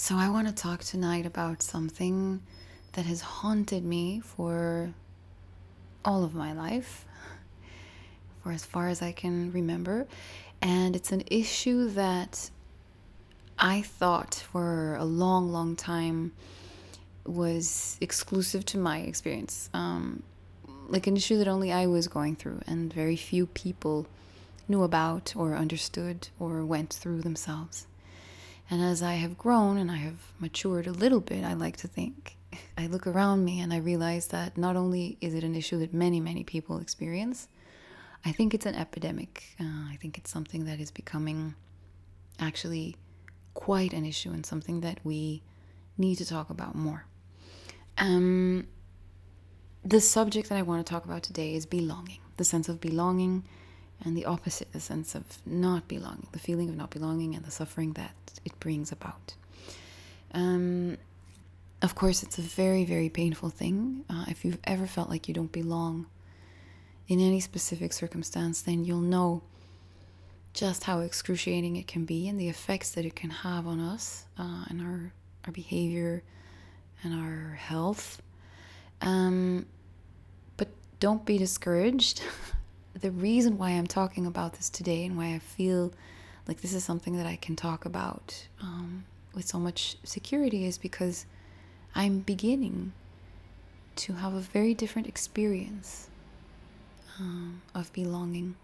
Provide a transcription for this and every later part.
So, I want to talk tonight about something that has haunted me for all of my life, for as far as I can remember. And it's an issue that I thought for a long, long time was exclusive to my experience. Um, like an issue that only I was going through, and very few people knew about or understood or went through themselves. And as I have grown and I have matured a little bit, I like to think, I look around me and I realize that not only is it an issue that many, many people experience, I think it's an epidemic. Uh, I think it's something that is becoming actually quite an issue and something that we need to talk about more. Um, the subject that I want to talk about today is belonging, the sense of belonging, and the opposite, the sense of not belonging, the feeling of not belonging, and the suffering that it brings about. Um, of course, it's a very, very painful thing. Uh, if you've ever felt like you don't belong in any specific circumstance, then you'll know just how excruciating it can be and the effects that it can have on us uh, and our, our behavior and our health. Um, but don't be discouraged. the reason why I'm talking about this today and why I feel like this is something that I can talk about um, with so much security is because I'm beginning to have a very different experience um, of belonging.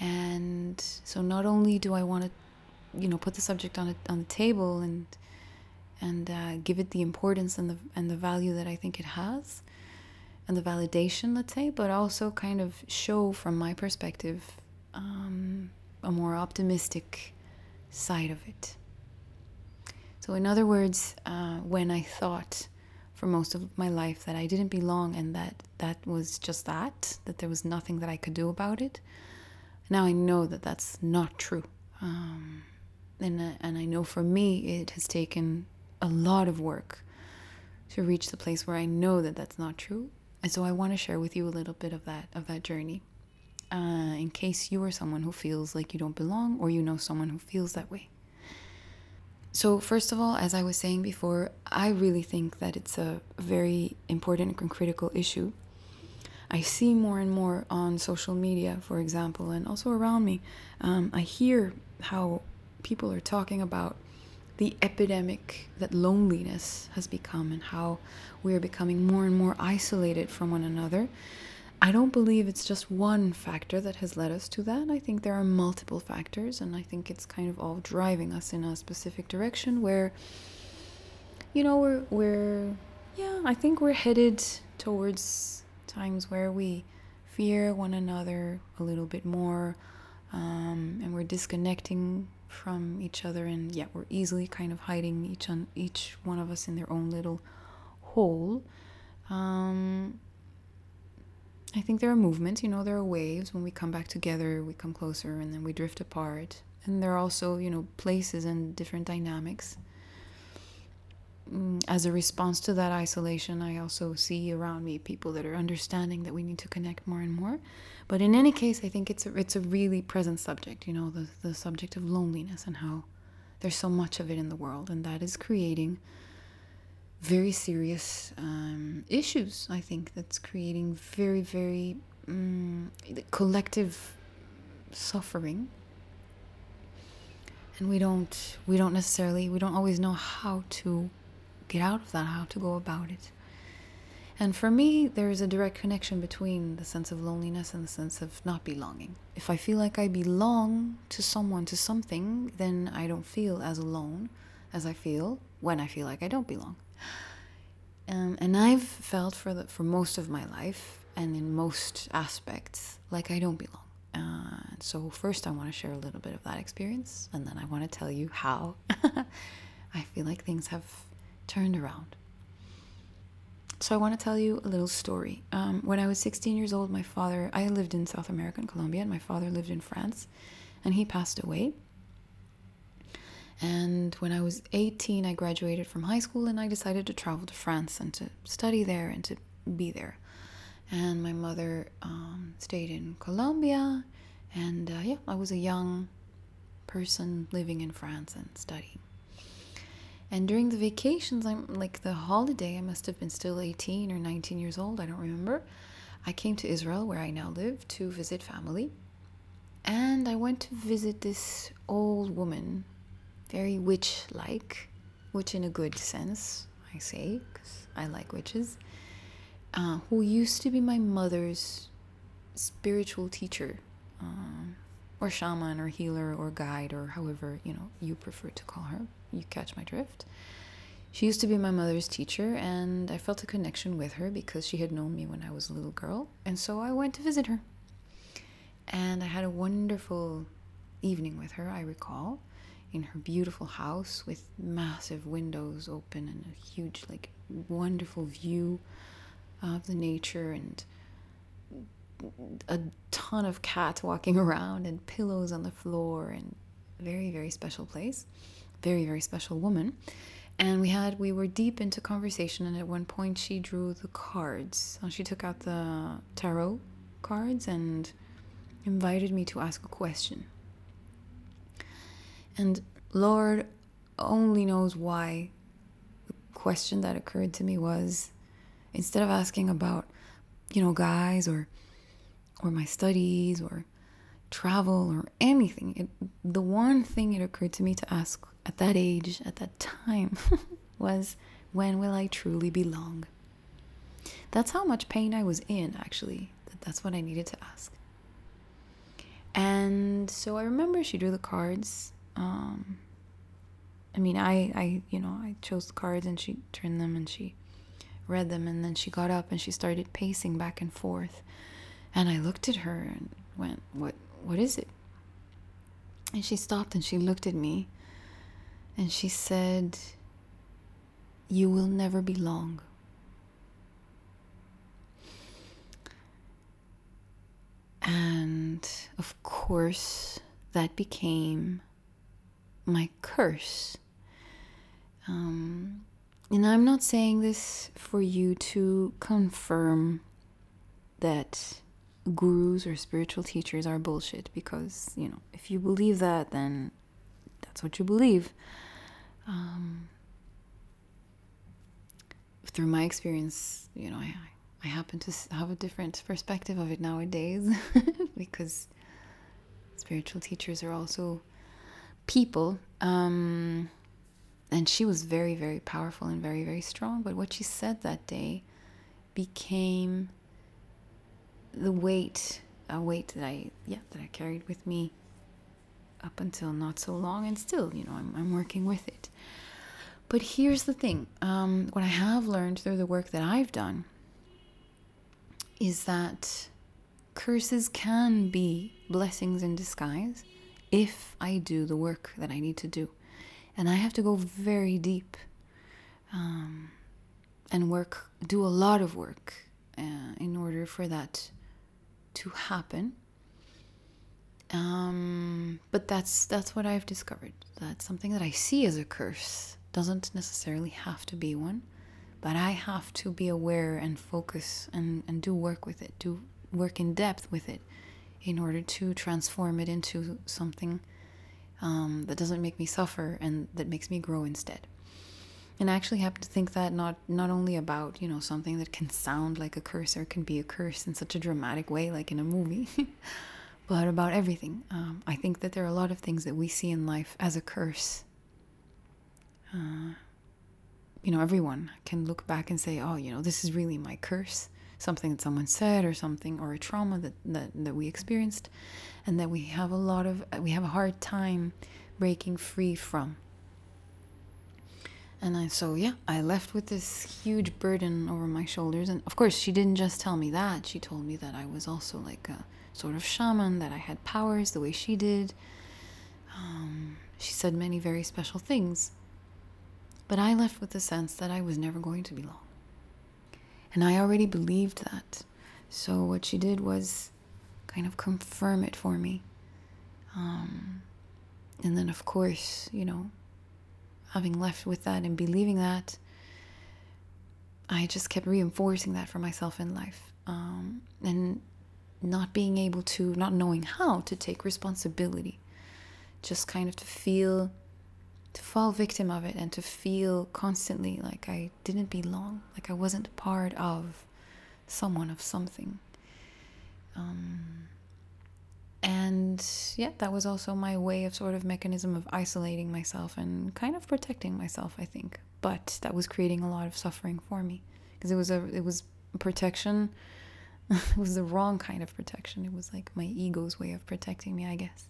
And so not only do I want to, you know, put the subject on a, on the table and and uh, give it the importance and the and the value that I think it has, and the validation, let's say, but also kind of show from my perspective um, a more optimistic side of it. So, in other words, uh, when I thought for most of my life that I didn't belong and that that was just that, that there was nothing that I could do about it, now I know that that's not true. Um, and, uh, and I know for me it has taken a lot of work to reach the place where I know that that's not true. And so I want to share with you a little bit of that of that journey, uh, in case you are someone who feels like you don't belong, or you know someone who feels that way. So first of all, as I was saying before, I really think that it's a very important and critical issue. I see more and more on social media, for example, and also around me. Um, I hear how people are talking about the epidemic that loneliness has become and how we are becoming more and more isolated from one another. I don't believe it's just one factor that has led us to that. I think there are multiple factors, and I think it's kind of all driving us in a specific direction where, you know, we're, we're yeah, I think we're headed towards times where we fear one another a little bit more, um, and we're disconnecting from each other and yeah we're easily kind of hiding each on each one of us in their own little hole. Um, i think there are movements you know there are waves. When we come back together we come closer and then we drift apart. And there are also you know places and different dynamics as a response to that isolation, I also see around me people that are understanding that we need to connect more and more. But in any case, I think it's a, it's a really present subject, you know, the, the subject of loneliness and how there's so much of it in the world, and that is creating very serious um, issues. I think that's creating very, very um, collective suffering, and we don't we don't necessarily we don't always know how to get out of that, how to go about it. And for me, there is a direct connection between the sense of loneliness and the sense of not belonging. If I feel like I belong to someone, to something, then I don't feel as alone as I feel when I feel like I don't belong. Um, and I've felt for the, for most of my life and in most aspects like I don't belong. Uh, so first, I want to share a little bit of that experience, and then I want to tell you how I feel like things have turned around. So I want to tell you a little story. Um, when I was 16 years old, my father, I lived in South America in Colombia, and my father lived in France, and he passed away. And when I was 18, I graduated from high school and I decided to travel to France and to study there and to be there. And my mother um, stayed in Colombia, and uh, yeah, I was a young person living in France and studying. And during the vacations, I'm like the holiday, I must have been still 18 or 19 years old, I don't remember. I came to Israel, where I now live, to visit family. And I went to visit this old woman, very witch like, witch in a good sense, I say, because I like witches, uh, who used to be my mother's spiritual teacher, um, or shaman, or healer, or guide, or however you know you prefer to call her. You catch my drift. She used to be my mother's teacher, and I felt a connection with her because she had known me when I was a little girl, and so I went to visit her. And I had a wonderful evening with her, I recall, in her beautiful house with massive windows open and a huge, like, wonderful view of the nature and a ton of cats walking around and pillows on the floor and very very special place very very special woman and we had we were deep into conversation and at one point she drew the cards she took out the tarot cards and invited me to ask a question. And Lord only knows why the question that occurred to me was instead of asking about, you know, guys or or my studies or travel or anything, it, the one thing it occurred to me to ask at that age, at that time, was when will I truly belong? That's how much pain I was in, actually. That's what I needed to ask. And so I remember she drew the cards. Um, I mean, I, I, you know, I chose the cards and she turned them and she read them and then she got up and she started pacing back and forth. And I looked at her and went, "What, what is it?" And she stopped and she looked at me and she said, "You will never be long." And of course, that became my curse. Um, and I'm not saying this for you to confirm that gurus or spiritual teachers are bullshit because, you know, if you believe that, then that's what you believe. Um, through my experience, you know, I, I happen to have a different perspective of it nowadays because spiritual teachers are also people. Um, and she was very, very powerful and very, very strong. But what she said that day became the weight, a weight that I, yeah, that I carried with me up until not so long, and still, you know, I'm, I'm working with it. But here's the thing: um, what I have learned through the work that I've done is that curses can be blessings in disguise if I do the work that I need to do. And I have to go very deep um, and work, do a lot of work uh, in order for that to happen. Um, but that's that's what I've discovered. That something that I see as a curse doesn't necessarily have to be one but I have to be aware and focus and, and do work with it, do work in depth with it in order to transform it into something um, that doesn't make me suffer and that makes me grow instead. And I actually happen to think that not not only about you know something that can sound like a curse or can be a curse in such a dramatic way, like in a movie, but about everything. Um, I think that there are a lot of things that we see in life as a curse. Uh, you know, everyone can look back and say, oh, you know, this is really my curse, something that someone said or something, or a trauma that, that, that we experienced, and that we have a lot of, we have a hard time breaking free from. And I, so, yeah, I left with this huge burden over my shoulders. And of course, she didn't just tell me that. She told me that I was also like a sort of shaman, that I had powers the way she did. Um, she said many very special things. But I left with the sense that I was never going to be long. And I already believed that. So what she did was kind of confirm it for me. Um, and then, of course, you know, having left with that and believing that, I just kept reinforcing that for myself in life. Um, and not being able to, not knowing how to take responsibility, just kind of to feel to fall victim of it and to feel constantly like I didn't belong, like I wasn't part of someone of something. Um, and yeah, that was also my way of sort of mechanism of isolating myself and kind of protecting myself, I think. But that was creating a lot of suffering for me because it was a it was protection. it was the wrong kind of protection. It was like my ego's way of protecting me, I guess.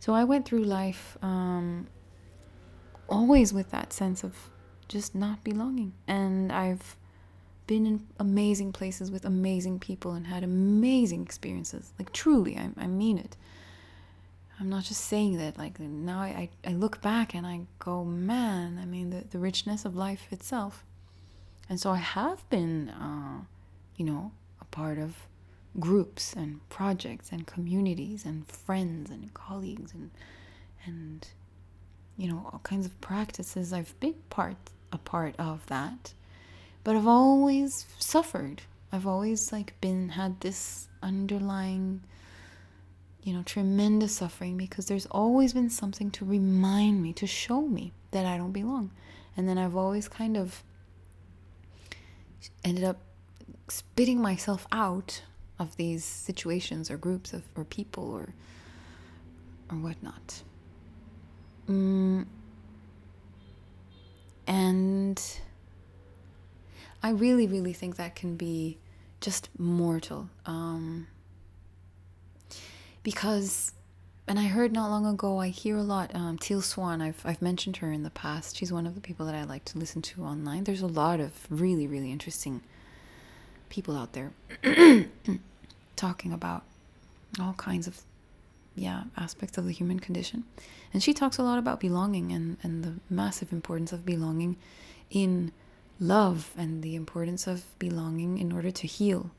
So I went through life um, always with that sense of just not belonging. And I've been in amazing places with amazing people and had amazing experiences. Like, truly, I, I mean it. I'm not just saying that. Like, now I, I, look back and I go, man, I mean, the, the richness of life itself. And so I have been, uh, you know, a part of groups and projects and communities and friends and colleagues and and you know all kinds of practices. I've been part a part of that. But I've always suffered. I've always like been had this underlying you know tremendous suffering because there's always been something to remind me to show me that I don't belong. And then I've always kind of ended up spitting myself out of these situations or groups of or people or or whatnot. Mm. And I really, really think that can be just mortal. Um, because, and I heard not long ago, I hear a lot, um, Teal Swan, I've, I've mentioned her in the past. She's one of the people that I like to listen to online. There's a lot of really, really interesting people out there talking about all kinds of yeah aspects of the human condition. And she talks a lot about belonging and, and the massive importance of belonging in love and the importance of belonging in order to heal.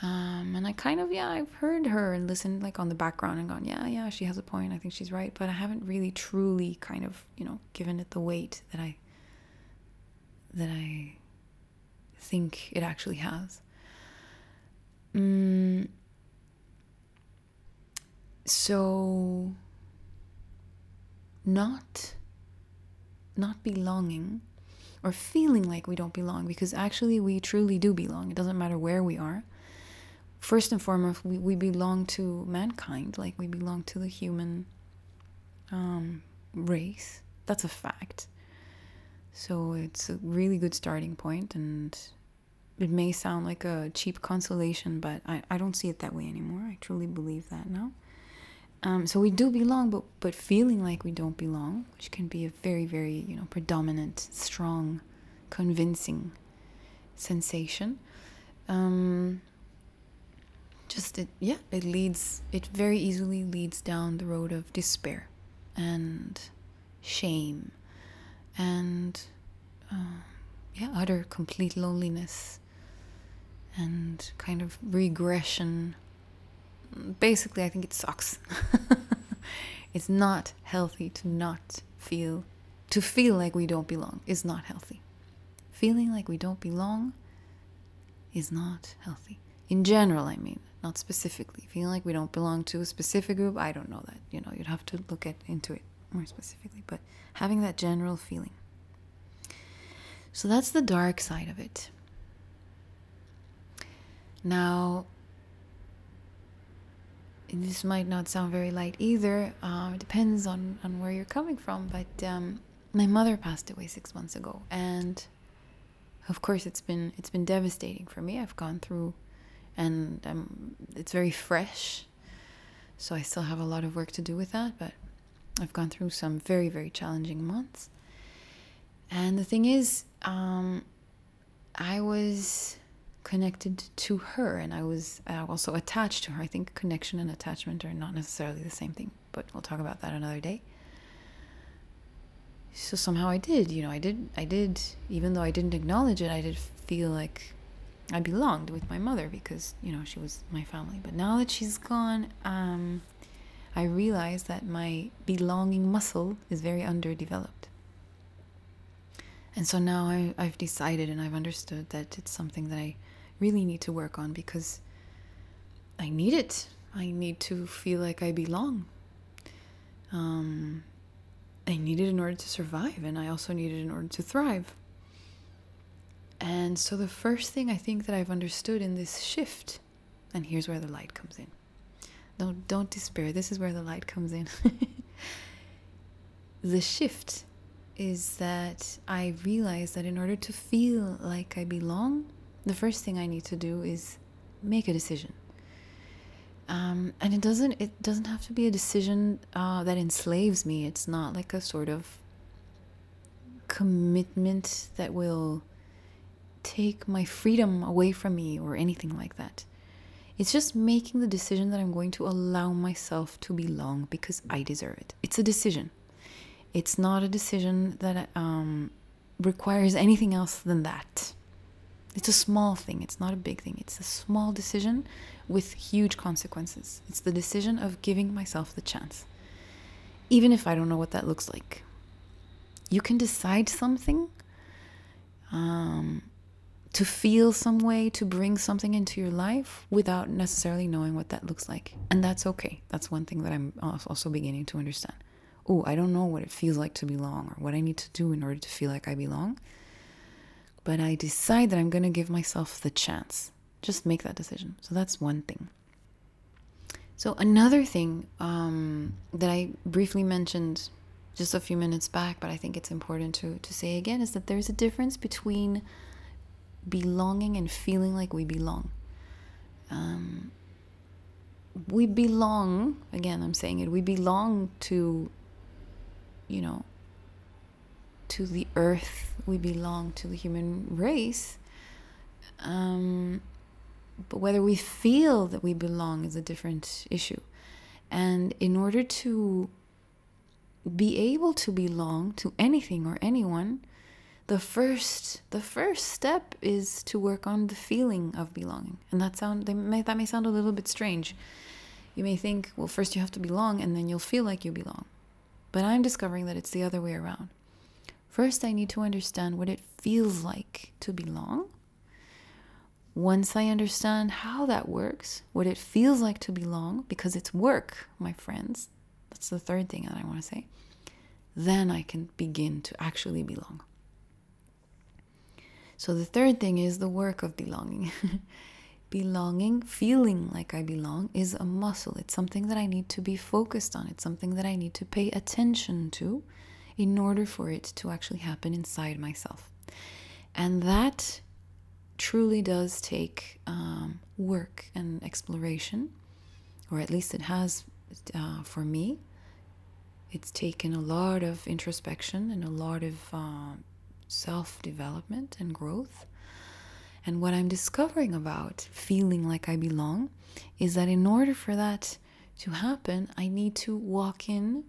Um, and I kind of yeah I've heard her and listened like on the background and gone yeah yeah she has a point. I think she's right. But I haven't really truly kind of you know given it the weight that I that I think it actually has. Mm, so not not belonging or feeling like we don't belong because actually we truly do belong. It doesn't matter where we are. First and foremost, we, we belong to mankind, like we belong to the human um, race. That's a fact. So it's a really good starting point, and it may sound like a cheap consolation, but I, I don't see it that way anymore. I truly believe that now. Um, so we do belong, but but feeling like we don't belong, which can be a very very you know predominant, strong, convincing sensation. Um, just it yeah it leads it very easily leads down the road of despair and shame and uh, yeah, utter complete loneliness and kind of regression. Basically, I think it sucks. it's not healthy to not feel, to feel like we don't belong is not healthy. Feeling like we don't belong is not healthy. In general, I mean, not specifically. Feeling like we don't belong to a specific group, I don't know that. You know, you'd have to look at into it more specifically, but having that general feeling. So that's the dark side of it. Now, this might not sound very light either. Uh, it depends on, on where you're coming from. But um, my mother passed away six months ago, and of course, it's been it's been devastating for me. I've gone through, and um, it's very fresh, so I still have a lot of work to do with that. But I've gone through some very, very challenging months. And the thing is, um, I was connected to her and I was uh, also attached to her. I think connection and attachment are not necessarily the same thing, but we'll talk about that another day. So somehow I did, you know, I did, I did, even though I didn't acknowledge it, I did feel like I belonged with my mother because, you know, she was my family. But now that she's gone, um, I realize that my belonging muscle is very underdeveloped. And so now I, I've decided and I've understood that it's something that I really need to work on because I need it. I need to feel like I belong. Um, I need it in order to survive, and I also need it in order to thrive. And so, the first thing I think that I've understood in this shift, and here's where the light comes in. Don't, don't despair, this is where the light comes in. the shift is that I realize that in order to feel like I belong, the first thing I need to do is make a decision. Um, and it doesn't it doesn't have to be a decision uh, that enslaves me. It's not like a sort of commitment that will take my freedom away from me or anything like that. It's just making the decision that I'm going to allow myself to belong because I deserve it. It's a decision. It's not a decision that um, requires anything else than that. It's a small thing, it's not a big thing. It's a small decision with huge consequences. It's the decision of giving myself the chance, even if I don't know what that looks like. You can decide something um, to feel some way, to bring something into your life without necessarily knowing what that looks like. And that's okay. That's one thing that I'm also beginning to understand. Oh, I don't know what it feels like to belong or what I need to do in order to feel like I belong but I decide that I'm going to give myself the chance. Just make that decision. So that's one thing. So, another thing um, that I briefly mentioned just a few minutes back, but I think it's important to, to say again, is that there's a difference between belonging and feeling like we belong. Um, we belong, again, I'm saying it, we belong to, you know, to the earth, we belong to the human race. Um, but whether we feel that we belong is a different issue. And in order to be able to belong to anything or anyone, the first the first step is to work on the feeling of belonging. And that sound that may, that may sound a little bit strange. You may think, well, first you have to belong and then you'll feel like you belong. But I'm discovering that it's the other way around. First, I need to understand what it feels like to belong. Once I understand how that works, what it feels like to belong, because it's work, my friends, that's the third thing that I want to say, then I can begin to actually belong. So, the third thing is the work of belonging. belonging, feeling like I belong, is a muscle. It's something that I need to be focused on. It's something that I need to pay attention to in order for it to actually happen inside myself. And that truly does take um, work and exploration, or at least it has uh, for me. It's taken a lot of introspection and a lot of uh, self development and growth. And what I'm discovering about feeling like I belong is that in order for that to happen, I need to walk in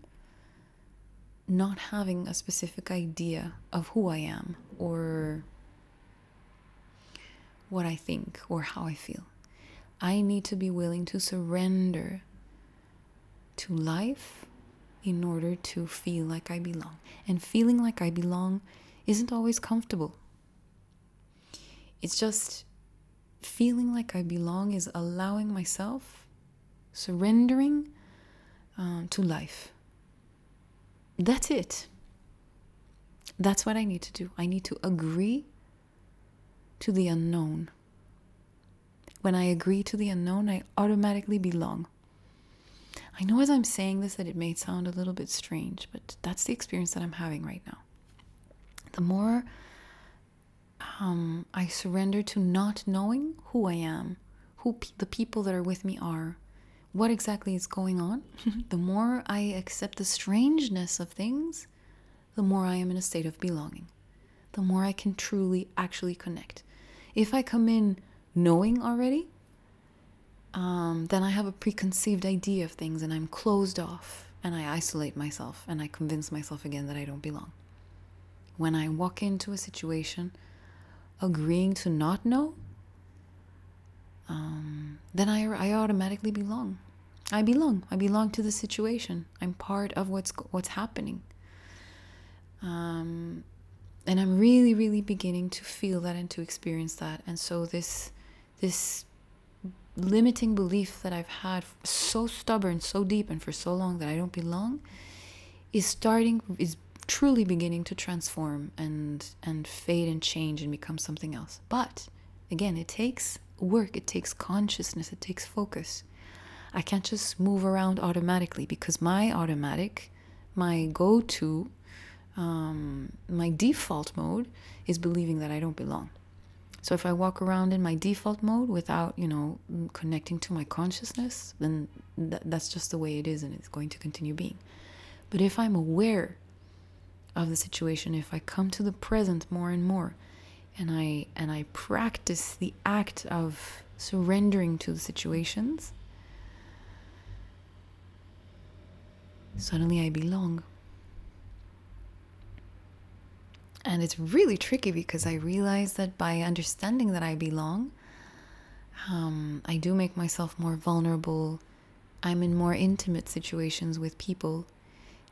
not having a specific idea of who I am or what I think or how I feel. I need to be willing to surrender to life in order to feel like I belong. And feeling like I belong isn't always comfortable. It's just feeling like I belong is allowing myself, surrendering um, to life that's it. That's what I need to do. I need to agree to the unknown. When I agree to the unknown, I automatically belong. I know as I'm saying this that it may sound a little bit strange, but that's the experience that I'm having right now. The more um, I surrender to not knowing who I am, who pe- the people that are with me are, what exactly is going on, the more I accept the strangeness of things, the more I am in a state of belonging, the more I can truly actually connect. If I come in knowing already, um, then I have a preconceived idea of things and I'm closed off and I isolate myself and I convince myself again that I don't belong. When I walk into a situation agreeing to not know, um, then I, I automatically belong. I belong. I belong to the situation. I'm part of what's what's happening. Um, and I'm really, really beginning to feel that and to experience that. And so this this limiting belief that I've had so stubborn, so deep, and for so long that I don't belong is starting is truly beginning to transform and and fade and change and become something else. But again, it takes work, it takes consciousness, it takes focus. I can't just move around automatically because my automatic, my go to, um, my default mode is believing that I don't belong. So if I walk around in my default mode without, you know, connecting to my consciousness, then th- that's just the way it is and it's going to continue being. But if I'm aware of the situation if i come to the present more and more. And i and i practice the act of surrendering to the situations. Suddenly i belong. And it's really tricky because i realize that by understanding that i belong um, i do make myself more vulnerable. I'm in more intimate situations with people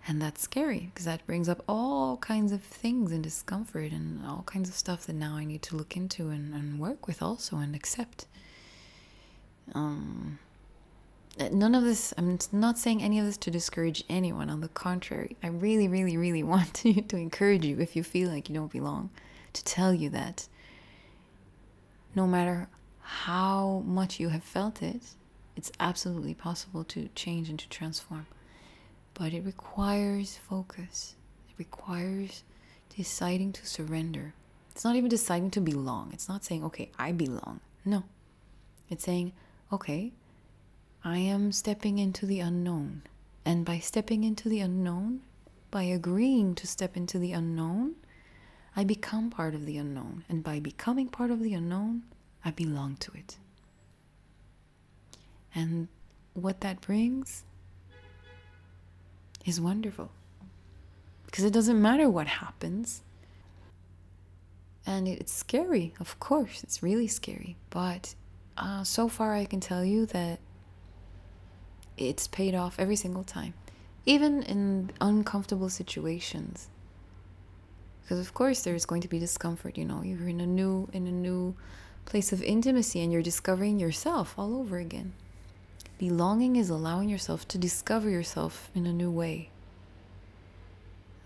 and that's scary because that brings up all kinds of things and discomfort and all kinds of stuff that now I need to look into and, and work with also and accept. Um, none of this, I'm not saying any of this to discourage anyone. On the contrary, I really, really, really want to, to encourage you if you feel like you don't belong, to tell you that no matter how much you have felt it, it's absolutely possible to change and to transform but it requires focus. It requires deciding to surrender. It's not even deciding to belong. It's not saying, okay, I belong. No. It's saying, okay, I am stepping into the unknown. And by stepping into the unknown, by agreeing to step into the unknown, I become part of the unknown. And by becoming part of the unknown, I belong to it. And what that brings is wonderful. Because it doesn't matter what happens. And it's scary, of course, it's really scary. But uh, so far, I can tell you that it's paid off every single time, even in uncomfortable situations. Because of course, there's going to be discomfort. You know, you're in a new in a new place of intimacy, and you're discovering yourself all over again. Belonging is allowing yourself to discover yourself in a new way.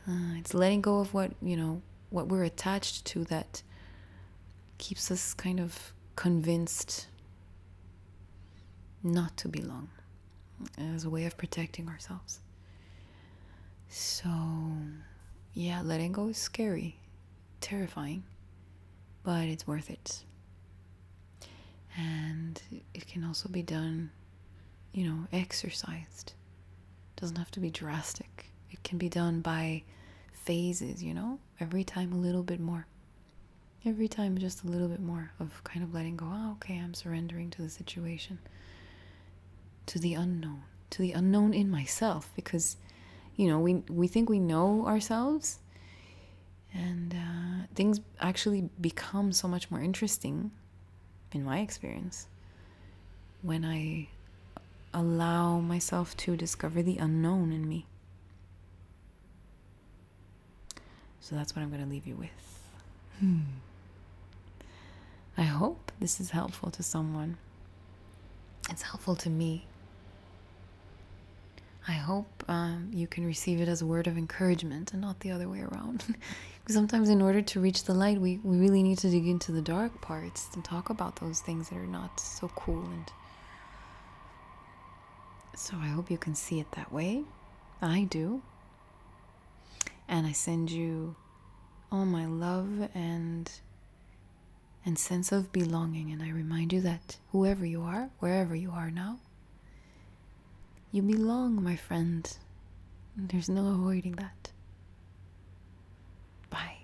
Uh, it's letting go of what, you know, what we're attached to that keeps us kind of convinced not to belong as a way of protecting ourselves. So, yeah, letting go is scary, terrifying, but it's worth it. And it can also be done you know, exercised. It doesn't have to be drastic. It can be done by phases, you know, every time a little bit more. Every time just a little bit more of kind of letting go. Oh, okay, I'm surrendering to the situation, to the unknown, to the unknown in myself, because, you know, we we think we know ourselves, and uh, things actually become so much more interesting, in my experience, when I allow myself to discover the unknown in me. So that's what I'm going to leave you with. Hmm. I hope this is helpful to someone. It's helpful to me. I hope um, you can receive it as a word of encouragement and not the other way around. sometimes, in order to reach the light, we, we really need to dig into the dark parts and talk about those things that are not so cool and so I hope you can see it that way. I do. And I send you all my love and and sense of belonging and I remind you that whoever you are, wherever you are now, you belong, my friend. There's no avoiding that. Bye.